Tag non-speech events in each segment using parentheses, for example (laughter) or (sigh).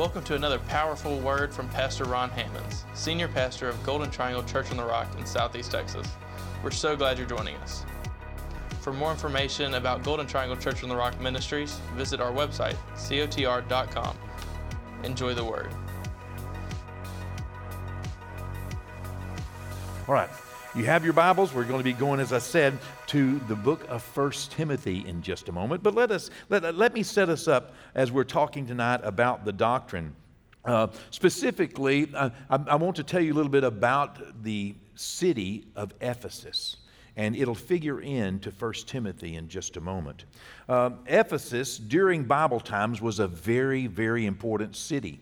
Welcome to another powerful word from Pastor Ron Hammonds, Senior Pastor of Golden Triangle Church on the Rock in Southeast Texas. We're so glad you're joining us. For more information about Golden Triangle Church on the Rock Ministries, visit our website, cotr.com. Enjoy the word. All right. You have your Bibles. We're going to be going, as I said, to the book of First Timothy in just a moment. But let us let, let me set us up as we're talking tonight about the doctrine. Uh, specifically, I, I want to tell you a little bit about the city of Ephesus and it'll figure in to 1 Timothy in just a moment. Uh, Ephesus, during Bible times, was a very, very important city.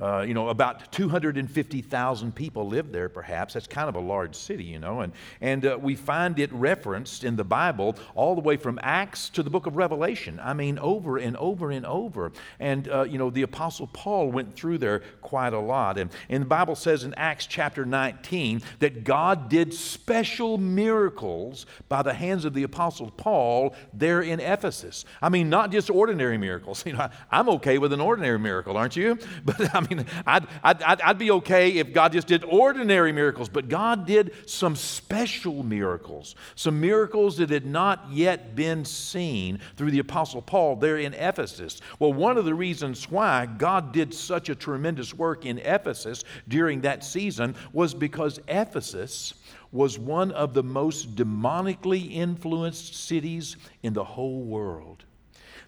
Uh, you know, about 250,000 people live there, perhaps. That's kind of a large city, you know. And, and uh, we find it referenced in the Bible all the way from Acts to the book of Revelation. I mean, over and over and over. And, uh, you know, the Apostle Paul went through there quite a lot. And, and the Bible says in Acts chapter 19 that God did special miracles by the hands of the Apostle Paul there in Ephesus. I mean, not just ordinary miracles. (laughs) You know, I'm okay with an ordinary miracle, aren't you? (laughs) But I mean, mean, I'd, I'd, I'd be okay if God just did ordinary miracles, but God did some special miracles, some miracles that had not yet been seen through the Apostle Paul there in Ephesus. Well, one of the reasons why God did such a tremendous work in Ephesus during that season was because Ephesus was one of the most demonically influenced cities in the whole world.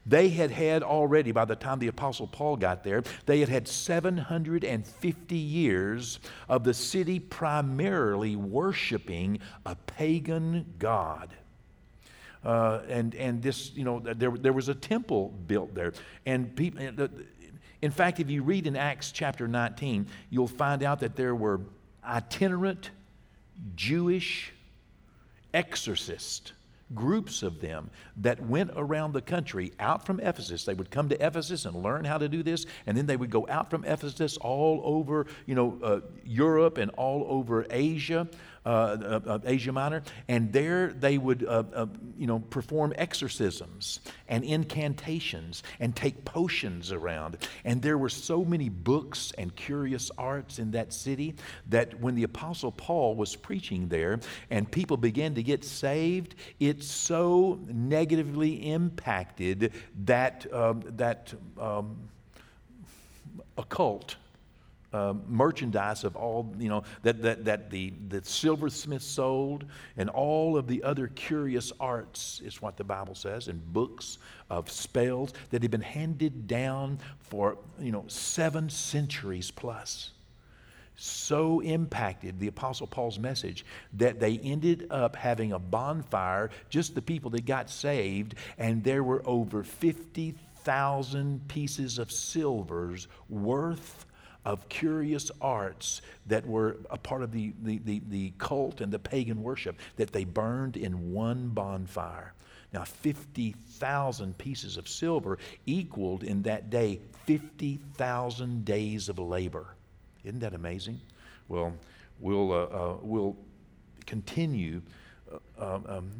They had had already, by the time the Apostle Paul got there, they had had 750 years of the city primarily worshiping a pagan god. Uh, and, and this, you know, there, there was a temple built there. And people, in fact, if you read in Acts chapter 19, you'll find out that there were itinerant Jewish exorcists groups of them that went around the country out from Ephesus. They would come to Ephesus and learn how to do this, and then they would go out from Ephesus all over, you know, uh, Europe and all over Asia uh, of Asia Minor, and there they would, uh, uh, you know, perform exorcisms and incantations and take potions around. And there were so many books and curious arts in that city that when the Apostle Paul was preaching there and people began to get saved, it so negatively impacted that um, that um, occult uh, merchandise of all, you know, that, that, that the, the silversmith sold and all of the other curious arts, is what the Bible says, and books of spells that had been handed down for, you know, seven centuries plus. So impacted the Apostle Paul's message that they ended up having a bonfire, just the people that got saved, and there were over 50,000 pieces of silvers worth of curious arts that were a part of the, the, the, the, cult and the pagan worship that they burned in one bonfire. Now, 50,000 pieces of silver equaled in that day 50,000 days of labor. Isn't that amazing? Well, we'll, uh, uh, we'll continue uh, um, um,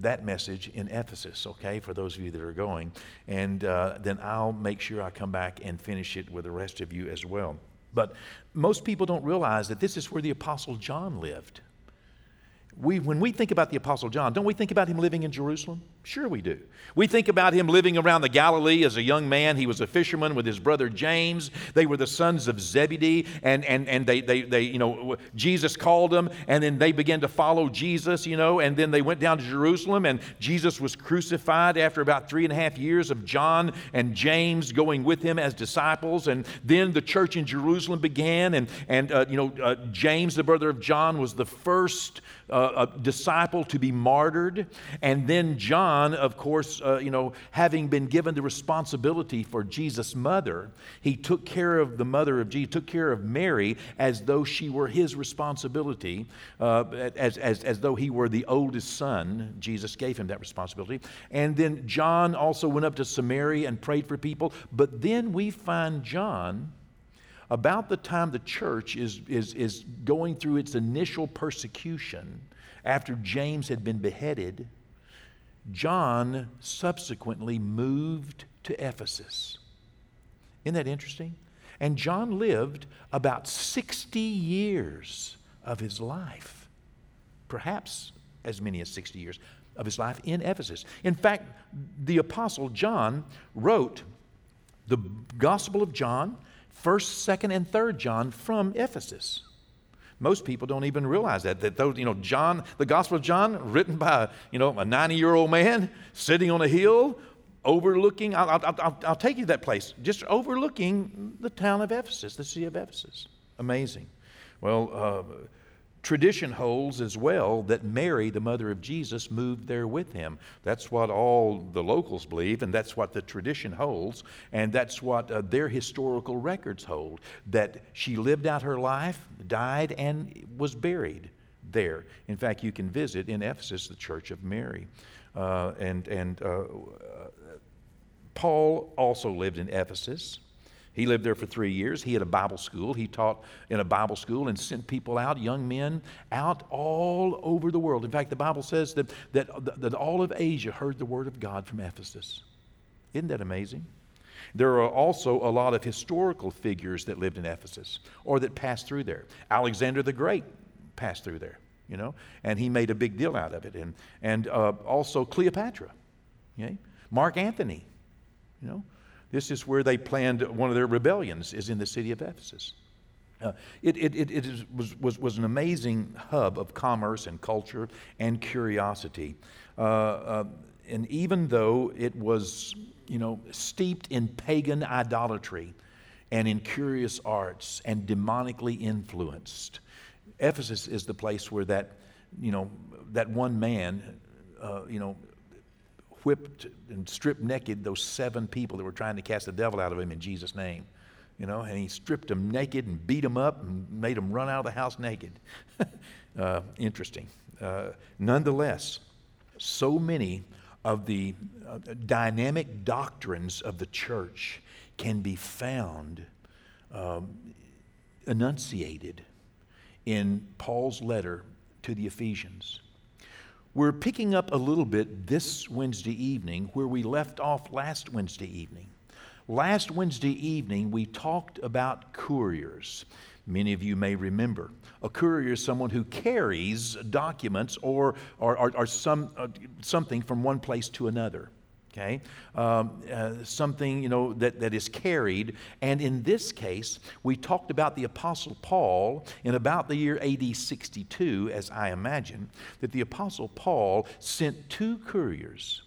that message in Ephesus, okay, for those of you that are going. And uh, then I'll make sure I come back and finish it with the rest of you as well. But most people don't realize that this is where the Apostle John lived. We, when we think about the Apostle John, don't we think about him living in Jerusalem? Sure, we do. We think about him living around the Galilee as a young man. He was a fisherman with his brother James. They were the sons of Zebedee, and, and, and they, they, they, you know, Jesus called them, and then they began to follow Jesus, you know, and then they went down to Jerusalem, and Jesus was crucified after about three and a half years of John and James going with him as disciples, and then the church in Jerusalem began, and, and uh, you know, uh, James, the brother of John, was the first uh, disciple to be martyred, and then John John, of course, uh, you know, having been given the responsibility for Jesus' mother, he took care of the mother of Jesus, took care of Mary as though she were his responsibility, uh, as, as, as though he were the oldest son. Jesus gave him that responsibility. And then John also went up to Samaria and prayed for people. But then we find John about the time the church is, is, is going through its initial persecution after James had been beheaded. John subsequently moved to Ephesus. Isn't that interesting? And John lived about 60 years of his life, perhaps as many as 60 years of his life in Ephesus. In fact, the Apostle John wrote the Gospel of John, 1st, 2nd, and 3rd John from Ephesus. Most people don't even realize that. That those, you know, John, the Gospel of John, written by, you know, a 90 year old man sitting on a hill overlooking, I'll, I'll, I'll, I'll, take you to that place, just overlooking the town of Ephesus, the city of Ephesus. Amazing. Well, uh, Tradition holds as well that Mary, the mother of Jesus, moved there with him. That's what all the locals believe, and that's what the tradition holds, and that's what uh, their historical records hold that she lived out her life, died, and was buried there. In fact, you can visit in Ephesus the Church of Mary. Uh, and and uh, Paul also lived in Ephesus. He lived there for three years. He had a Bible school. He taught in a Bible school and sent people out, young men, out all over the world. In fact, the Bible says that, that, that all of Asia heard the word of God from Ephesus. Isn't that amazing? There are also a lot of historical figures that lived in Ephesus or that passed through there. Alexander the Great passed through there, you know, and he made a big deal out of it. And, and uh, also Cleopatra, okay? Mark Antony, you know, this is where they planned one of their rebellions, is in the city of Ephesus. Uh, it it, it, it is, was, was, was an amazing hub of commerce and culture and curiosity. Uh, uh, and even though it was, you know, steeped in pagan idolatry and in curious arts and demonically influenced, Ephesus is the place where that, you know, that one man, uh, you know, whipped and stripped naked those seven people that were trying to cast the devil out of him in Jesus' name. You know, and he stripped them naked and beat them up and made them run out of the house naked. (laughs) uh, interesting. Uh, nonetheless, so many of the uh, dynamic doctrines of the church can be found um, enunciated in Paul's letter to the Ephesians. We're picking up a little bit this Wednesday evening where we left off last Wednesday evening. Last Wednesday evening, we talked about couriers. Many of you may remember. A courier is someone who carries documents or, or, or, or some, uh, something from one place to another okay? Um, uh, something, you know, that, that is carried. And in this case, we talked about the Apostle Paul in about the year AD 62, as I imagine, that the Apostle Paul sent two couriers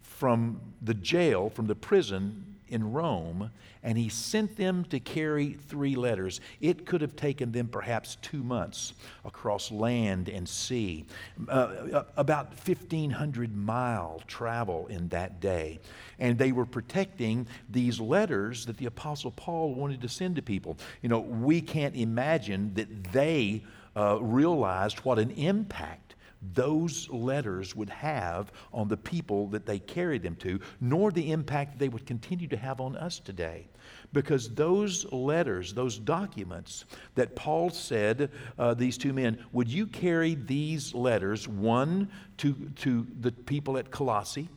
from the jail, from the prison in Rome, and he sent them to carry three letters. It could have taken them perhaps two months across land and sea, uh, uh about 1,500 mile travel in that day. And they were protecting these letters that the Apostle Paul wanted to send to people. You know, we can't imagine that they uh, realized what an impact those letters would have on the people that they carried them to, nor the impact they would continue to have on us today. Because those letters, those documents that Paul said, uh, these two men, would you carry these letters, one to, to the people at Colossae,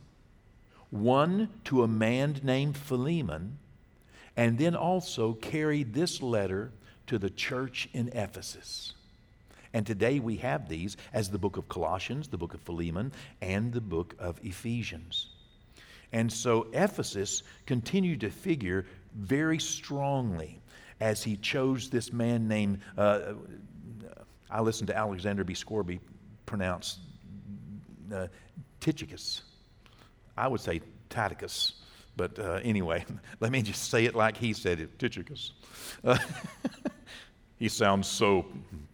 one to a man named Philemon, and then also carry this letter to the church in Ephesus? And today we have these as the book of Colossians, the book of Philemon, and the book of Ephesians. And so Ephesus continued to figure very strongly as he chose this man named, uh, I listened to Alexander B. Scourby pronounce uh, Tychicus. I would say Titicus, but uh, anyway, (laughs) let me just say it like he said it Tychicus. Uh, (laughs) he sounds so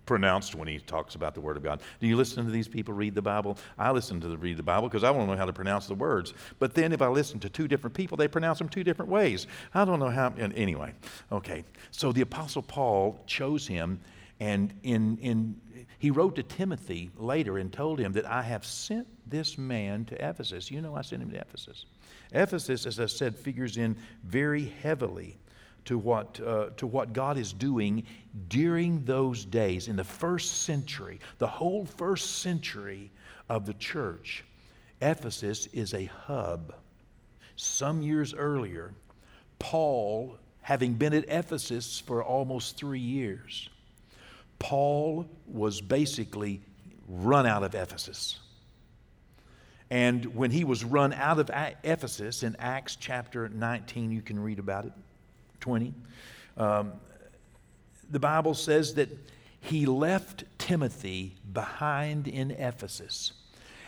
pronounced when he talks about the Word of God. Do you listen to these people read the Bible? I listen to them read the Bible because I want to know how to pronounce the words. But then if I listen to two different people, they pronounce them two different ways. I don't know how. Anyway, okay. So the Apostle Paul chose him, and in, in, he wrote to Timothy later and told him that I have sent this man to Ephesus. You know, I sent him to Ephesus. Ephesus, as I said, figures in very heavily to what, uh, to what God is doing during those days in the first century, the whole first century of the church. Ephesus is a hub. Some years earlier, Paul having been at Ephesus for almost three years, Paul was basically run out of Ephesus. And when he was run out of Ephesus in Acts chapter 19, you can read about it, 20, um, the Bible says that he left Timothy behind in Ephesus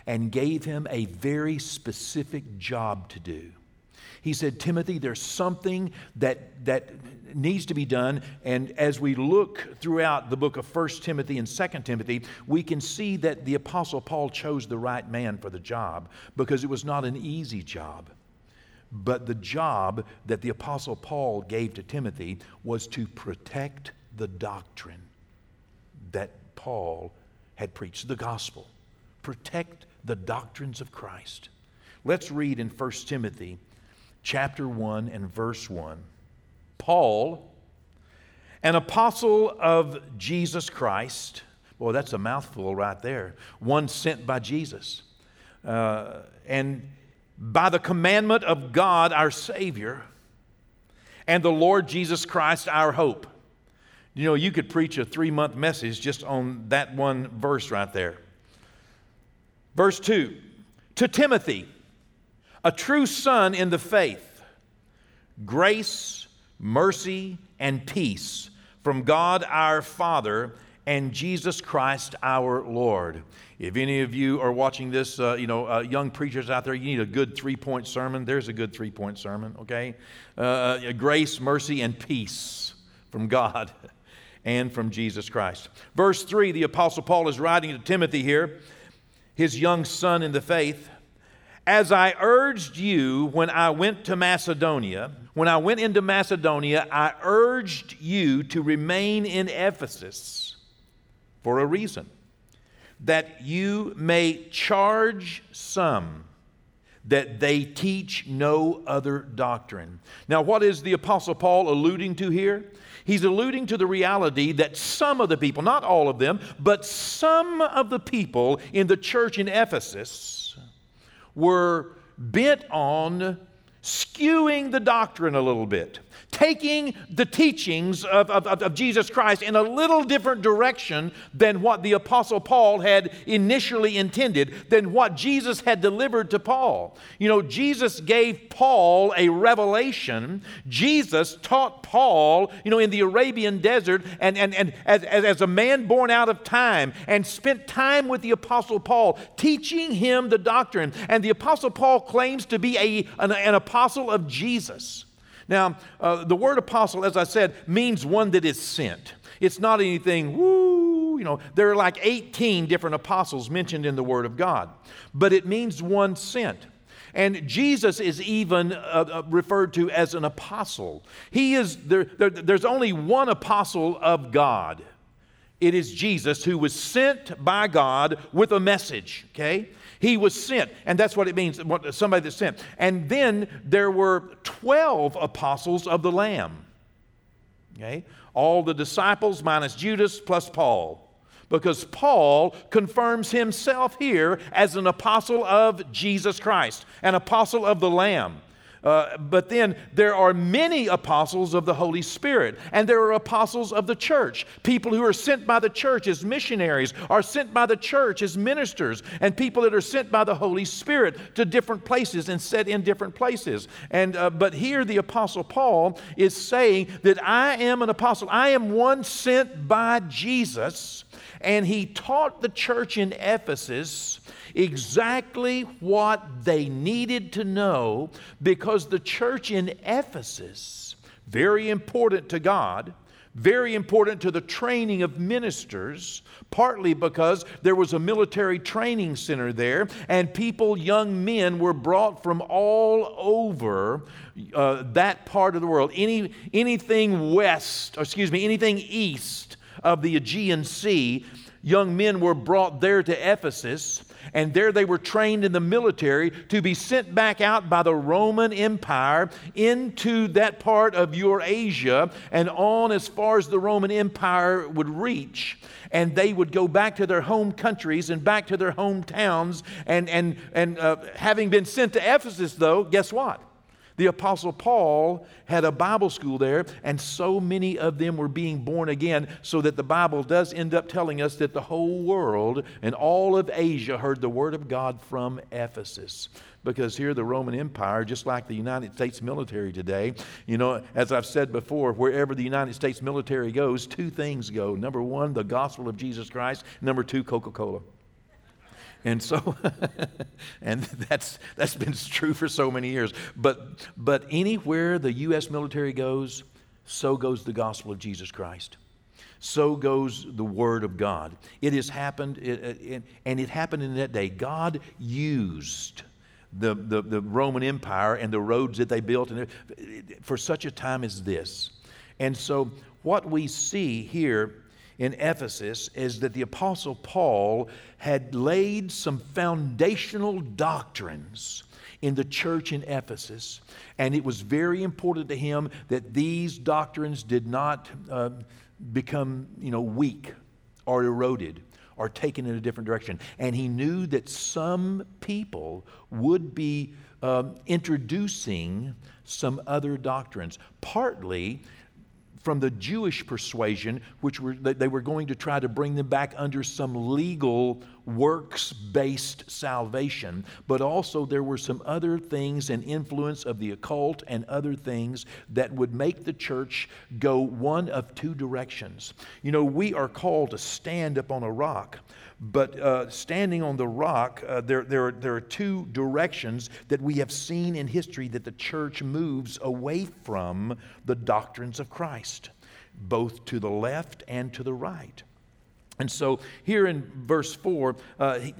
and gave him a very specific job to do. He said, Timothy, there's something that, that needs to be done. And as we look throughout the book of 1 Timothy and 2 Timothy, we can see that the Apostle Paul chose the right man for the job because it was not an easy job. But the job that the Apostle Paul gave to Timothy was to protect the doctrine that Paul had preached, the gospel. Protect the doctrines of Christ. Let's read in 1 Timothy chapter 1 and verse 1. Paul, an apostle of Jesus Christ, boy, that's a mouthful right there, one sent by Jesus. Uh, and by the commandment of God our Savior and the Lord Jesus Christ our hope. You know, you could preach a three month message just on that one verse right there. Verse 2 To Timothy, a true son in the faith, grace, mercy, and peace from God our Father and Jesus Christ our Lord. If any of you are watching this, uh, you know, uh, young preachers out there, you need a good three point sermon. There's a good three point sermon, okay? Uh, uh grace, mercy, and peace from God (laughs) and from Jesus Christ. Verse 3, the Apostle Paul is writing to Timothy here, his young son in the faith. As I urged you when I went to Macedonia, when I went into Macedonia, I urged you to remain in Ephesus for a reason that you may charge some that they teach no other doctrine. Now, what is the Apostle Paul alluding to here? He's alluding to the reality that some of the people, not all of them, but some of the people in the church in Ephesus were bent on skewing the doctrine a little bit taking the teachings of, of, of, Jesus Christ in a little different direction than what the Apostle Paul had initially intended, than what Jesus had delivered to Paul. You know, Jesus gave Paul a revelation. Jesus taught Paul, you know, in the Arabian desert and, and, and as, as, as a man born out of time and spent time with the Apostle Paul, teaching him the doctrine. And the Apostle Paul claims to be a, an, an apostle of Jesus. Now, uh, the word apostle, as I said, means one that is sent. It's not anything, woo, you know, there are like 18 different apostles mentioned in the Word of God, but it means one sent. And Jesus is even uh, uh, referred to as an apostle. He is, there, there, there's only one apostle of God. It is Jesus who was sent by God with a message, okay? He was sent, and that's what it means somebody that's sent. And then there were 12 apostles of the Lamb. Okay? All the disciples minus Judas plus Paul. Because Paul confirms himself here as an apostle of Jesus Christ, an apostle of the Lamb. Uh, but then there are many apostles of the Holy Spirit, and there are apostles of the church. People who are sent by the church as missionaries are sent by the church as ministers, and people that are sent by the Holy Spirit to different places and set in different places. And uh, but here the apostle Paul is saying that I am an apostle. I am one sent by Jesus, and he taught the church in Ephesus exactly what they needed to know because the church in Ephesus, very important to God, very important to the training of ministers, partly because there was a military training center there, and people, young men, were brought from all over uh, that part of the world. Any, anything west, excuse me, anything east of the Aegean Sea, young men were brought there to Ephesus and there they were trained in the military to be sent back out by the Roman Empire into that part of Eurasia and on as far as the Roman Empire would reach. And they would go back to their home countries and back to their hometowns. And, and, and uh, having been sent to Ephesus, though, guess what? The Apostle Paul had a Bible school there, and so many of them were being born again, so that the Bible does end up telling us that the whole world and all of Asia heard the Word of God from Ephesus. Because here, the Roman Empire, just like the United States military today, you know, as I've said before, wherever the United States military goes, two things go. Number one, the gospel of Jesus Christ. Number two, Coca Cola. And so, (laughs) and that's, that's been (laughs) true for so many years. But, but anywhere the U.S. military goes, so goes the gospel of Jesus Christ. So goes the word of God. It has happened, it, it, and it happened in that day. God used the, the, the Roman Empire and the roads that they built and for such a time as this. And so, what we see here in Ephesus is that the Apostle Paul had laid some foundational doctrines in the church in Ephesus, and it was very important to him that these doctrines did not uh, become, you know, weak or eroded or taken in a different direction. And he knew that some people would be um, introducing some other doctrines, partly from the Jewish persuasion, which were, they were going to try to bring them back under some legal works based salvation, but also there were some other things and influence of the occult and other things that would make the church go one of two directions. You know, we are called to stand up on a rock. But uh, standing on the rock, uh, there, there, there are two directions that we have seen in history that the church moves away from the doctrines of Christ, both to the left and to the right. And so here in verse 4, uh, he,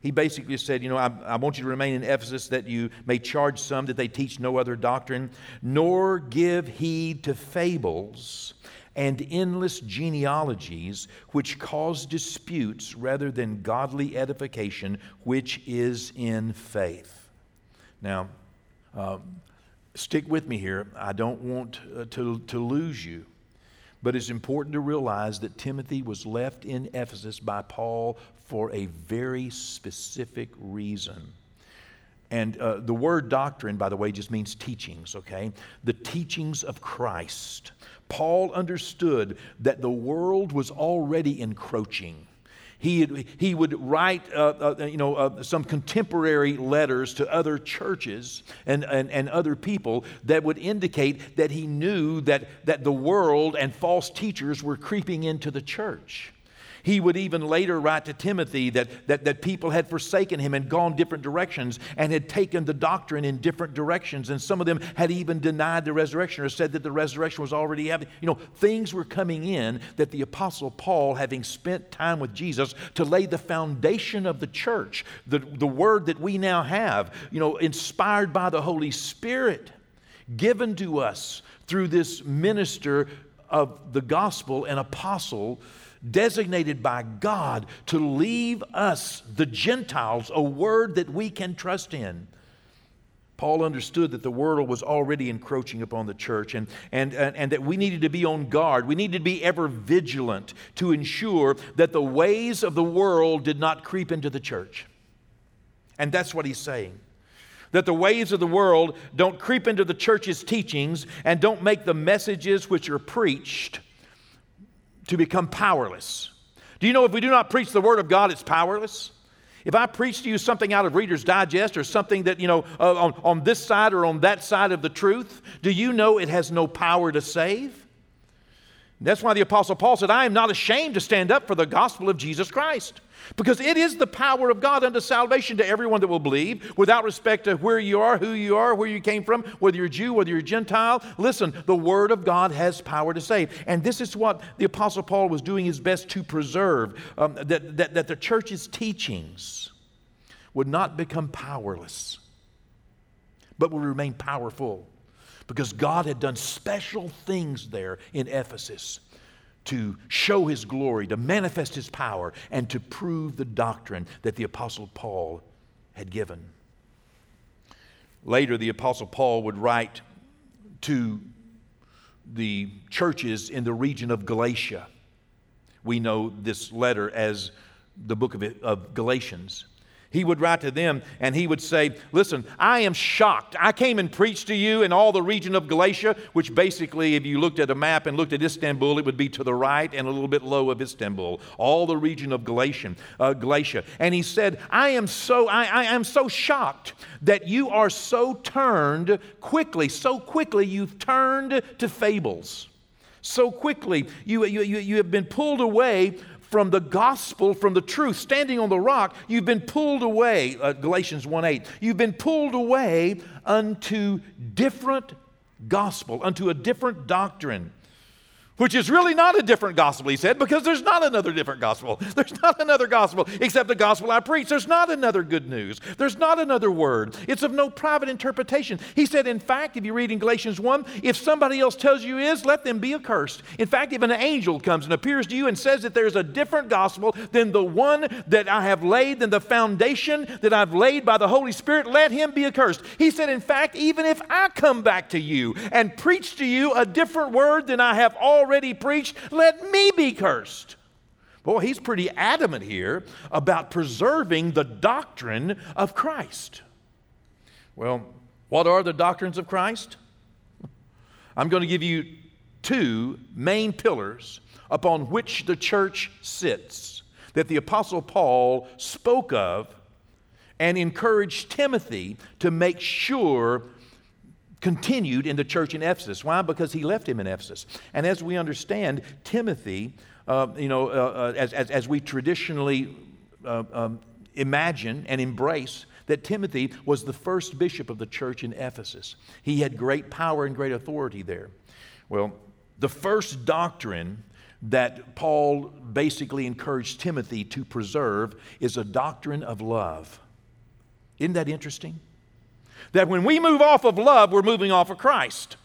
he, basically said, You know, I, I, want you to remain in Ephesus that you may charge some that they teach no other doctrine, nor give heed to fables and endless genealogies which cause disputes rather than godly edification, which is in faith. Now, uh, stick with me here. I don't want uh, to, to lose you. But it's important to realize that Timothy was left in Ephesus by Paul for a very specific reason. And uh, the word doctrine, by the way, just means teachings, okay? The teachings of Christ. Paul understood that the world was already encroaching. He, he would write uh, uh, you know, uh, some contemporary letters to other churches and, and, and other people that would indicate that he knew that, that the world and false teachers were creeping into the church. He would even later write to Timothy that, that, that people had forsaken him and gone different directions and had taken the doctrine in different directions. And some of them had even denied the resurrection or said that the resurrection was already happening. You know, things were coming in that the Apostle Paul, having spent time with Jesus to lay the foundation of the church, the, the word that we now have, you know, inspired by the Holy Spirit, given to us through this minister of the gospel and apostle designated by God to leave us, the Gentiles, a word that we can trust in. Paul understood that the world was already encroaching upon the church and, and, and, and, that we needed to be on guard. We needed to be ever vigilant to ensure that the ways of the world did not creep into the church. And that's what he's saying. That the ways of the world don't creep into the church's teachings and don't make the messages which are preached to become powerless. Do you know if we do not preach the Word of God, it's powerless? If I preach to you something out of Reader's Digest or something that, you know, uh, on, on this side or on that side of the truth, do you know it has no power to save? That's why the Apostle Paul said, I am not ashamed to stand up for the gospel of Jesus Christ. Because it is the power of God unto salvation to everyone that will believe, without respect to where you are, who you are, where you came from, whether you're Jew, whether you're Gentile. Listen, the Word of God has power to save. And this is what the Apostle Paul was doing his best to preserve um, that, that, that the church's teachings would not become powerless, but would remain powerful. Because God had done special things there in Ephesus to show his glory, to manifest his power, and to prove the doctrine that the Apostle Paul had given. Later, the Apostle Paul would write to the churches in the region of Galatia. We know this letter as the book of, of Galatians. He would write to them and he would say, Listen, I am shocked. I came and preached to you in all the region of Galatia, which basically, if you looked at a map and looked at Istanbul, it would be to the right and a little bit low of Istanbul, all the region of Galatian, uh, Galatia. And he said, I am so, I, I am so shocked that you are so turned quickly, so quickly you've turned to fables. So quickly, you, you, you, you have been pulled away from the gospel, from the truth, standing on the rock, you've been pulled away, uh, Galatians 1 8. You've been pulled away unto different gospel, unto a different doctrine which is really not a different gospel, he said, because there's not another different gospel. (laughs) There's not another gospel except the gospel I preach. There's not another good news. There's not another word. It's of no private interpretation. He said, in fact, if you read in Galatians 1, if somebody else tells you is, let them be accursed. In fact, if an angel comes and appears to you and says that there's a different gospel than the one that I have laid, than the foundation that I've laid by the Holy Spirit, let him be accursed. He said, in fact, even if I come back to you and preach to you a different word than I have already already preached, let me be cursed. Boy, he's pretty adamant here about preserving the doctrine of Christ. Well, what are the doctrines of Christ? (laughs) I'm going to give you two main pillars upon which the church sits that the Apostle Paul spoke of and encouraged Timothy to make sure continued in the church in Ephesus. Why? Because he left him in Ephesus. And as we understand, Timothy, uh, you know, uh, uh, as, as, as, we traditionally uh, um, imagine and embrace, that Timothy was the first bishop of the church in Ephesus. He had great power and great authority there. Well, the first doctrine that Paul basically encouraged Timothy to preserve is a doctrine of love. Isn't that interesting? That when we move off of love, we're moving off of Christ.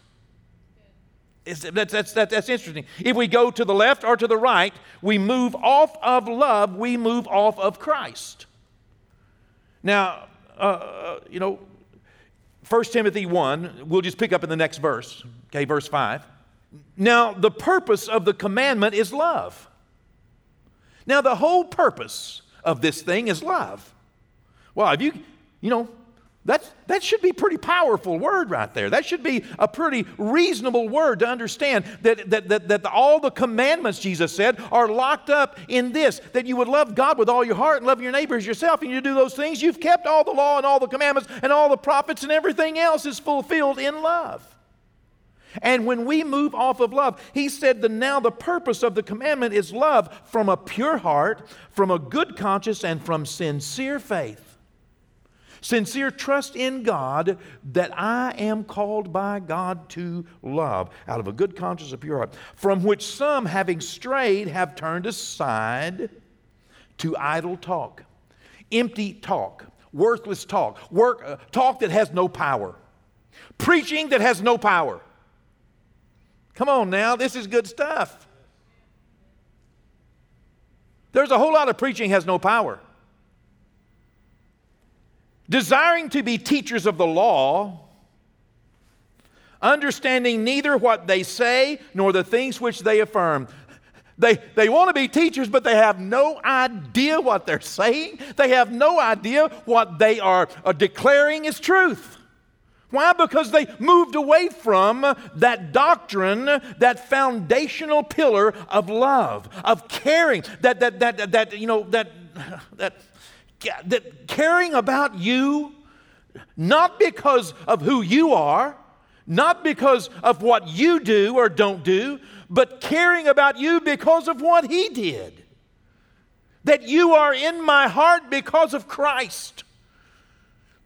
That's, that's, that's interesting. If we go to the left or to the right, we move off of love, we move off of Christ. Now, uh, uh you know, 1 Timothy 1, we'll just pick up in the next verse, okay, verse 5. Now, the purpose of the commandment is love. Now, the whole purpose of this thing is love. Well, if you, you know, that's, that should be a pretty powerful word right there. That should be a pretty reasonable word to understand that, that, that, that all the commandments, Jesus said, are locked up in this that you would love God with all your heart and love your neighbor as yourself. And you do those things, you've kept all the law and all the commandments and all the prophets and everything else is fulfilled in love. And when we move off of love, he said that now the purpose of the commandment is love from a pure heart, from a good conscience, and from sincere faith sincere trust in God that I am called by God to love, out of a good conscience, of pure heart, from which some, having strayed, have turned aside to idle talk, empty talk, worthless talk, work, uh, talk that has no power, preaching that has no power. Come on now, this is good stuff. There's a whole lot of preaching has no power desiring to be teachers of the law, understanding neither what they say nor the things which they affirm. They, they want to be teachers, but they have no idea what they're saying. They have no idea what they are, are declaring is truth. Why? Because they moved away from that doctrine, that foundational pillar of love, of caring, that, that, that, that, you know, that, (sighs) that that caring about you, not because of who you are, not because of what you do or don't do, but caring about you because of what He did. That you are in my heart because of Christ.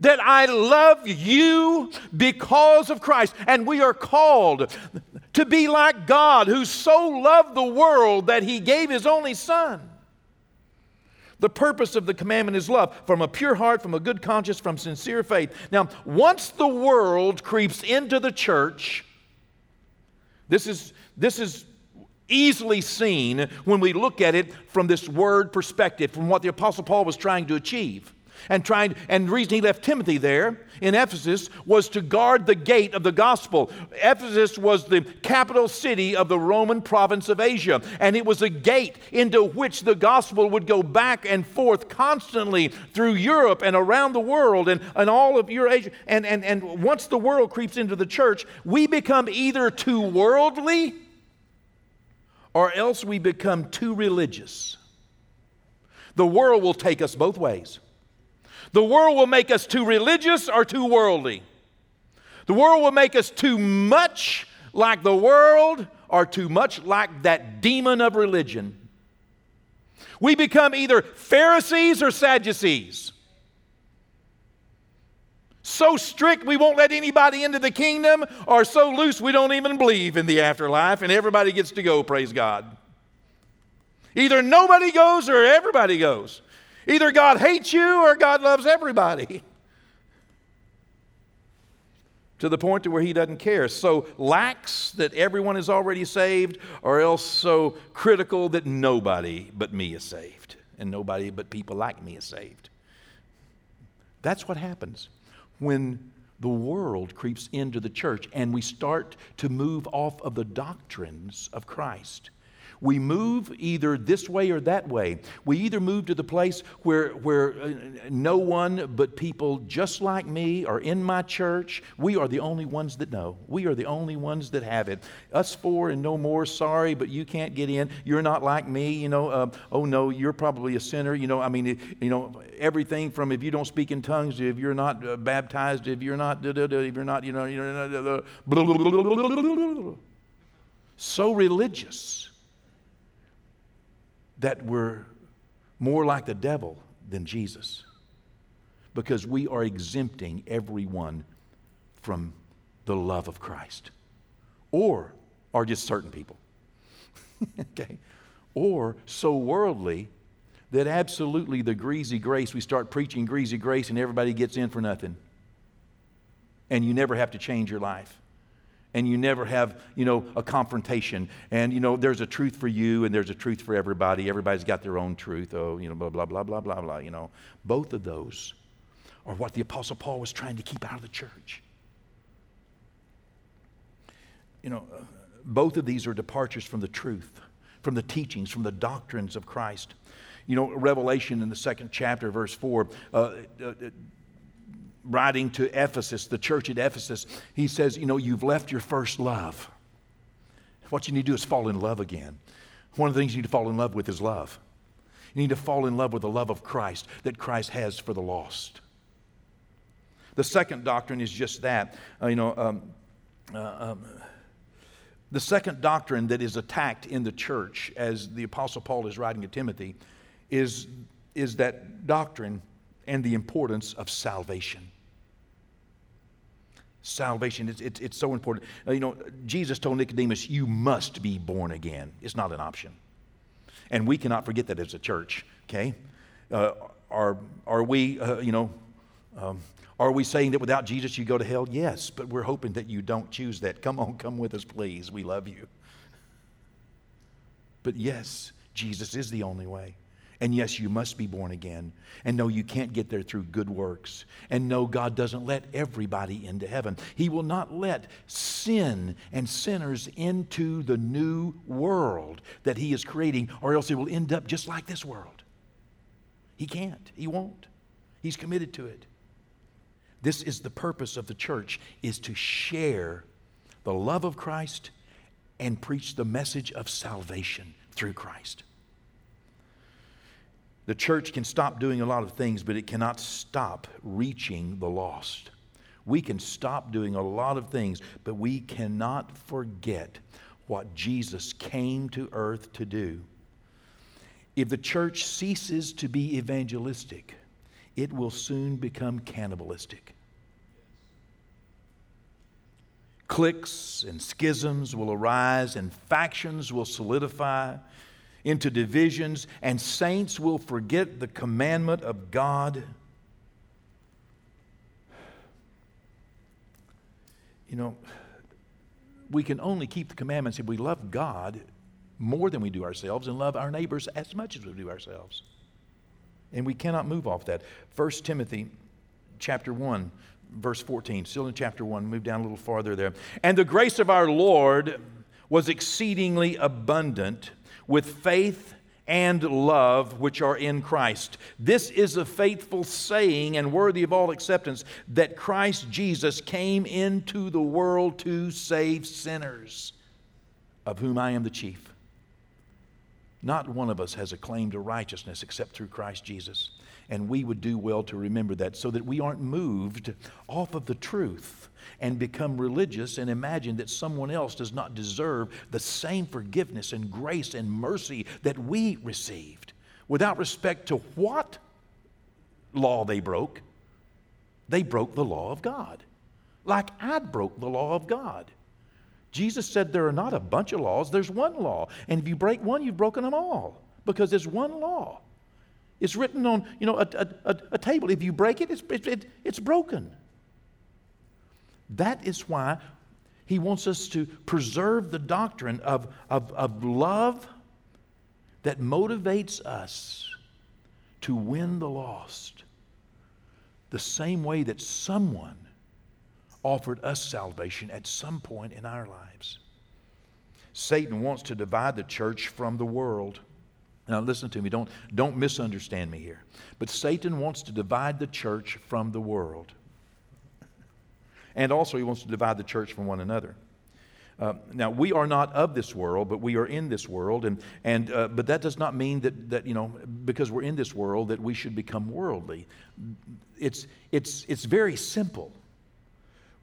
That I love you because of Christ. And we are called to be like God, who so loved the world that He gave His only Son. The purpose of the commandment is love from a pure heart, from a good conscience, from sincere faith. Now, once the world creeps into the church, this is, this is easily seen when we look at it from this word perspective, from what the Apostle Paul was trying to achieve. And trying and the reason he left timothy there in ephesus was to guard the gate of the gospel. Ephesus was the capital city of the roman province of asia and it was a gate into which the gospel would go back and forth constantly through europe and around the world and, and all of eurasia and, and, and once the world creeps into the church we become either too worldly or else we become too religious. The world will take us both ways the world will make us too religious or too worldly. The world will make us too much like the world or too much like that demon of religion. We become either Pharisees or Sadducees. So strict we won't let anybody into the kingdom, or so loose we don't even believe in the afterlife and everybody gets to go, praise God. Either nobody goes or everybody goes. Either God hates you or God loves everybody. to the point to where he doesn't care. So lax that everyone is already saved, or else so critical that nobody but me is saved, and nobody but people like me is saved. That's what happens when the world creeps into the church and we start to move off of the doctrines of Christ. We move either this way or that way. We either move to the place where, where uh, no one but people just like me are in my church. We are the only ones that know. We are the only ones that have it. Us four and no more, sorry, but you can't get in. You're not like me, you know. Uh, oh no, you're probably a sinner. You know, I mean, you know, everything from if you don't speak in tongues, if you're not uh, baptized, if you're not, if you're not, you know, you know, so religious that we're more like the devil than Jesus because we are exempting everyone from the love of Christ or are just certain people. (laughs) okay? Or so worldly that absolutely the greasy grace, we start preaching greasy grace and everybody gets in for nothing. And you never have to change your life and you never have, you know, a confrontation. And, you know, there's a truth for you and there's a truth for everybody. Everybody's got their own truth. Oh, you know, blah, blah, blah, blah, blah, blah, you know. Both of those are what the Apostle Paul was trying to keep out of the church. You know, both of these are departures from the truth, from the teachings, from the doctrines of Christ. You know, Revelation in the second chapter, verse 4, uh, uh, writing to Ephesus, the church at Ephesus, he says, You know, you've left your first love. What you need to do is fall in love again. One of the things you need to fall in love with is love. You need to fall in love with the love of Christ that Christ has for the lost. The second doctrine is just that. Uh, you know, um, uh, um, the second doctrine that is attacked in the church, as the Apostle Paul is writing to Timothy, is, is that doctrine and the importance of salvation salvation. It's, it's, it's so important. Uh, you know, Jesus told Nicodemus, You must be born again. It's not an option. And we cannot forget that as a church, okay? Uh, are, are we, uh, you know, um, are we saying that without Jesus you go to hell? Yes, but we're hoping that you don't choose that. Come on, come with us, please. We love you. But yes, Jesus is the only way. And yes, you must be born again. And no, you can't get there through good works. And no, God doesn't let everybody into heaven. He will not let sin and sinners into the new world that He is creating, or else it will end up just like this world. He can't. He won't. He's committed to it. This is the purpose of the church is to share the love of Christ and preach the message of salvation through Christ. The church can stop doing a lot of things, but it cannot stop reaching the lost. We can stop doing a lot of things, but we cannot forget what Jesus came to earth to do. If the church ceases to be evangelistic, it will soon become cannibalistic. Cliques and schisms will arise, and factions will solidify into divisions, and saints will forget the commandment of God. You know, we can only keep the commandments if we love God more than we do ourselves and love our neighbors as much as we do ourselves. And we cannot move off that. 1 Timothy chapter 1, verse 14, still in chapter 1, move down a little farther there. And the grace of our Lord was exceedingly abundant with faith and love which are in Christ. This is a faithful saying and worthy of all acceptance that Christ Jesus came into the world to save sinners, of whom I am the chief. Not one of us has a claim to righteousness except through Christ Jesus. And we would do well to remember that so that we aren't moved off of the truth and become religious and imagine that someone else does not deserve the same forgiveness and grace and mercy that we received without respect to what law they broke. They broke the law of God, like I broke the law of God. Jesus said there are not a bunch of laws, there's one law. And if you break one, you've broken them all because there's one law. It's written on, you know, a, a, a table. If you break it, it's, it, it's broken. That is why he wants us to preserve the doctrine of, of, of love that motivates us to win the lost. The same way that someone offered us salvation at some point in our lives. Satan wants to divide the church from the world. Now, listen to me, don't, don't misunderstand me here. But Satan wants to divide the church from the world. And also, he wants to divide the church from one another. Uh, now, we are not of this world, but we are in this world. And, and, uh, but that does not mean that, that, you know, because we're in this world, that we should become worldly. It's, it's, it's very simple.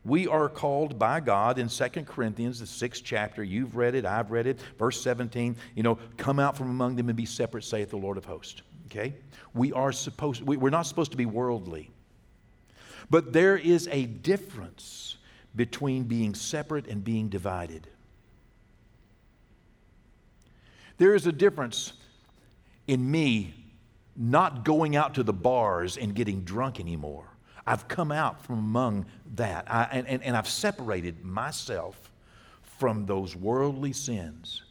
We are called by God in 2 Corinthians, the sixth chapter. You've read it, I've read it. Verse 17, you know, come out from among them and be separate, saith the Lord of hosts. Okay? We are supposed, we, we're not supposed to be worldly. But there is a difference between being separate and being divided. There is a difference in me not going out to the bars and getting drunk anymore I've come out from among that. I, and, and, and I've separated myself from those worldly sins.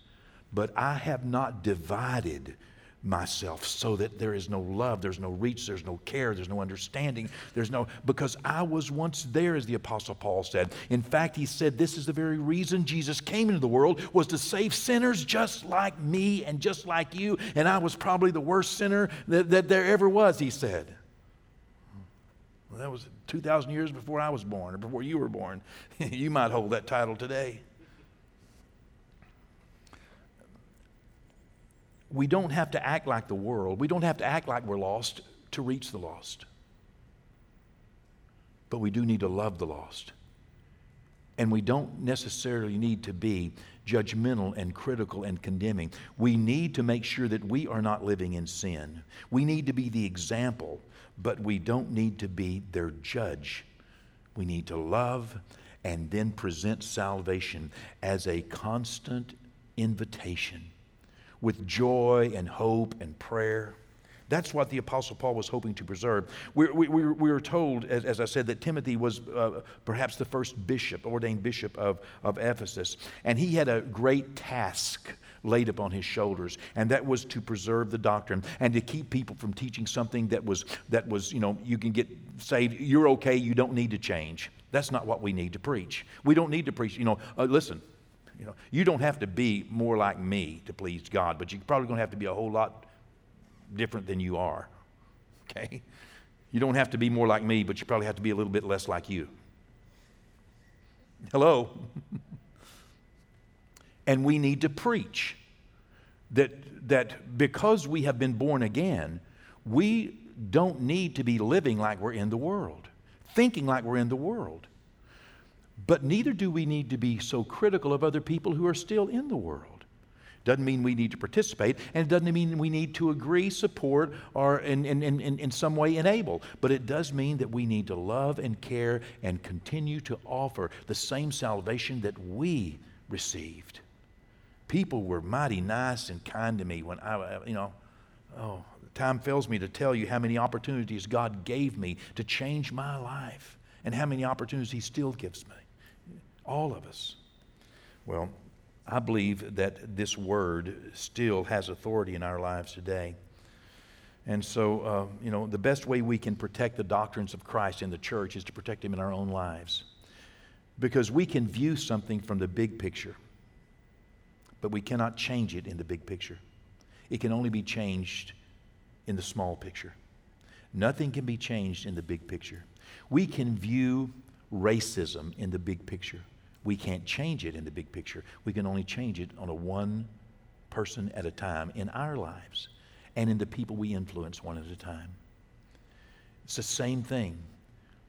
But I have not divided myself so that there is no love, there's no reach, there's no care, there's no understanding, there's no, because I was once there, as the Apostle Paul said. In fact, he said, This is the very reason Jesus came into the world, was to save sinners just like me and just like you. And I was probably the worst sinner that, that there ever was, he said. That was 2,000 years before I was born or before you were born. (laughs) you might hold that title today. We don't have to act like the world. We don't have to act like we're lost to reach the lost. But we do need to love the lost. And we don't necessarily need to be judgmental and critical and condemning. We need to make sure that we are not living in sin. We need to be the example but we don't need to be their judge. We need to love and then present salvation as a constant invitation with joy and hope and prayer. That's what the Apostle Paul was hoping to preserve. We, we, we, we were told, as, as, I said, that Timothy was uh, perhaps the first bishop, ordained bishop of, of Ephesus, and he had a great task laid upon his shoulders, and that was to preserve the doctrine and to keep people from teaching something that was, that was you know, you can get saved, you're okay, you don't need to change. That's not what we need to preach. We don't need to preach, you know, uh, listen, you know, you don't have to be more like me to please God, but you're probably going to have to be a whole lot different than you are. Okay? You don't have to be more like me, but you probably have to be a little bit less like you. Hello? (laughs) And we need to preach that, that because we have been born again, we don't need to be living like we're in the world, thinking like we're in the world. But neither do we need to be so critical of other people who are still in the world. Doesn't mean we need to participate, and it doesn't mean we need to agree, support, or in, in, in, in some way enable. But it does mean that we need to love and care and continue to offer the same salvation that we received people were mighty nice and kind to me when I, you know, oh, time fails me to tell you how many opportunities God gave me to change my life and how many opportunities He still gives me. All of us. Well, I believe that this word still has authority in our lives today. And so, uh, you know, the best way we can protect the doctrines of Christ in the church is to protect them in our own lives. Because we can view something from the big picture, but we cannot change it in the big picture. It can only be changed in the small picture. Nothing can be changed in the big picture. We can view racism in the big picture. We can't change it in the big picture. We can only change it on a one person at a time in our lives and in the people we influence one at a time. It's the same thing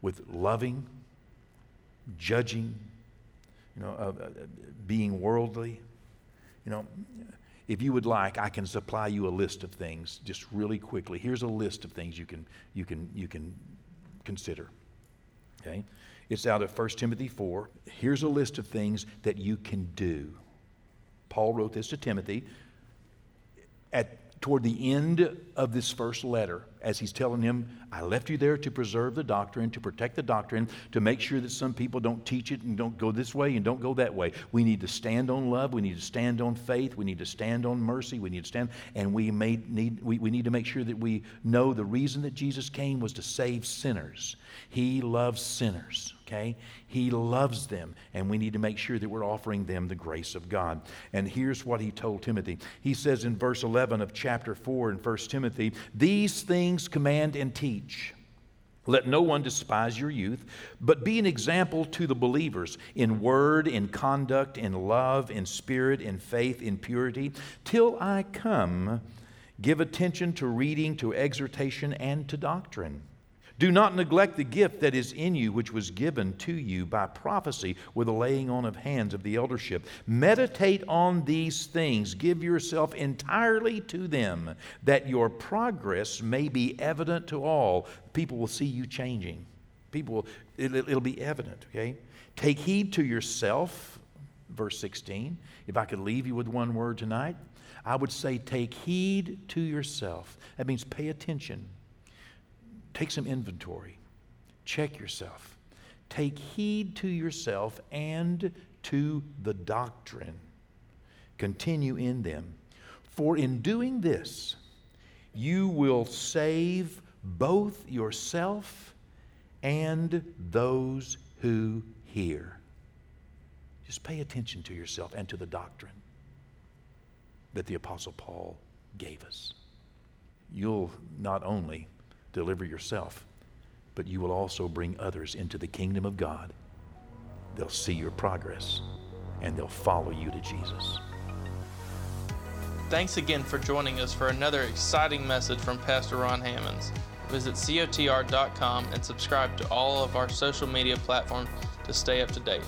with loving, judging, you know, uh, uh, being worldly. You know, if you would like, I can supply you a list of things just really quickly. Here's a list of things you can, you can, you can consider. Okay? It's out of 1 Timothy 4. Here's a list of things that you can do. Paul wrote this to Timothy. At toward the end of this first letter, as he's telling him, I left you there to preserve the doctrine, to protect the doctrine, to make sure that some people don't teach it and don't go this way and don't go that way. We need to stand on love. We need to stand on faith. We need to stand on mercy. We need to stand, and we, may need, we, we need to make sure that we know the reason that Jesus came was to save sinners. He loves sinners, okay? He loves them, and we need to make sure that we're offering them the grace of God. And here's what he told Timothy. He says in verse 11 of chapter 4 in 1 Timothy, These things command and teach. Let no one despise your youth, but be an example to the believers in word, in conduct, in love, in spirit, in faith, in purity. Till I come, give attention to reading, to exhortation, and to doctrine. Do not neglect the gift that is in you, which was given to you by prophecy with the laying on of hands of the eldership. Meditate on these things. Give yourself entirely to them, that your progress may be evident to all. People will see you changing. People, will, it, it'll be evident, okay? Take heed to yourself, verse 16. If I could leave you with one word tonight, I would say take heed to yourself. That means pay attention Take some inventory. Check yourself. Take heed to yourself and to the doctrine. Continue in them. For in doing this, you will save both yourself and those who hear. Just pay attention to yourself and to the doctrine that the Apostle Paul gave us. You'll not only deliver yourself, but you will also bring others into the kingdom of God. They'll see your progress and they'll follow you to Jesus. Thanks again for joining us for another exciting message from Pastor Ron Hammonds. Visit cotr.com and subscribe to all of our social media platforms to stay up to date.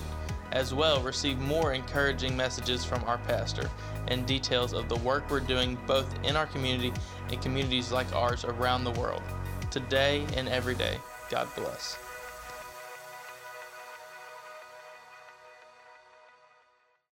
As well, receive more encouraging messages from our pastor and details of the work we're doing both in our community and communities like ours around the world today and every day. God bless.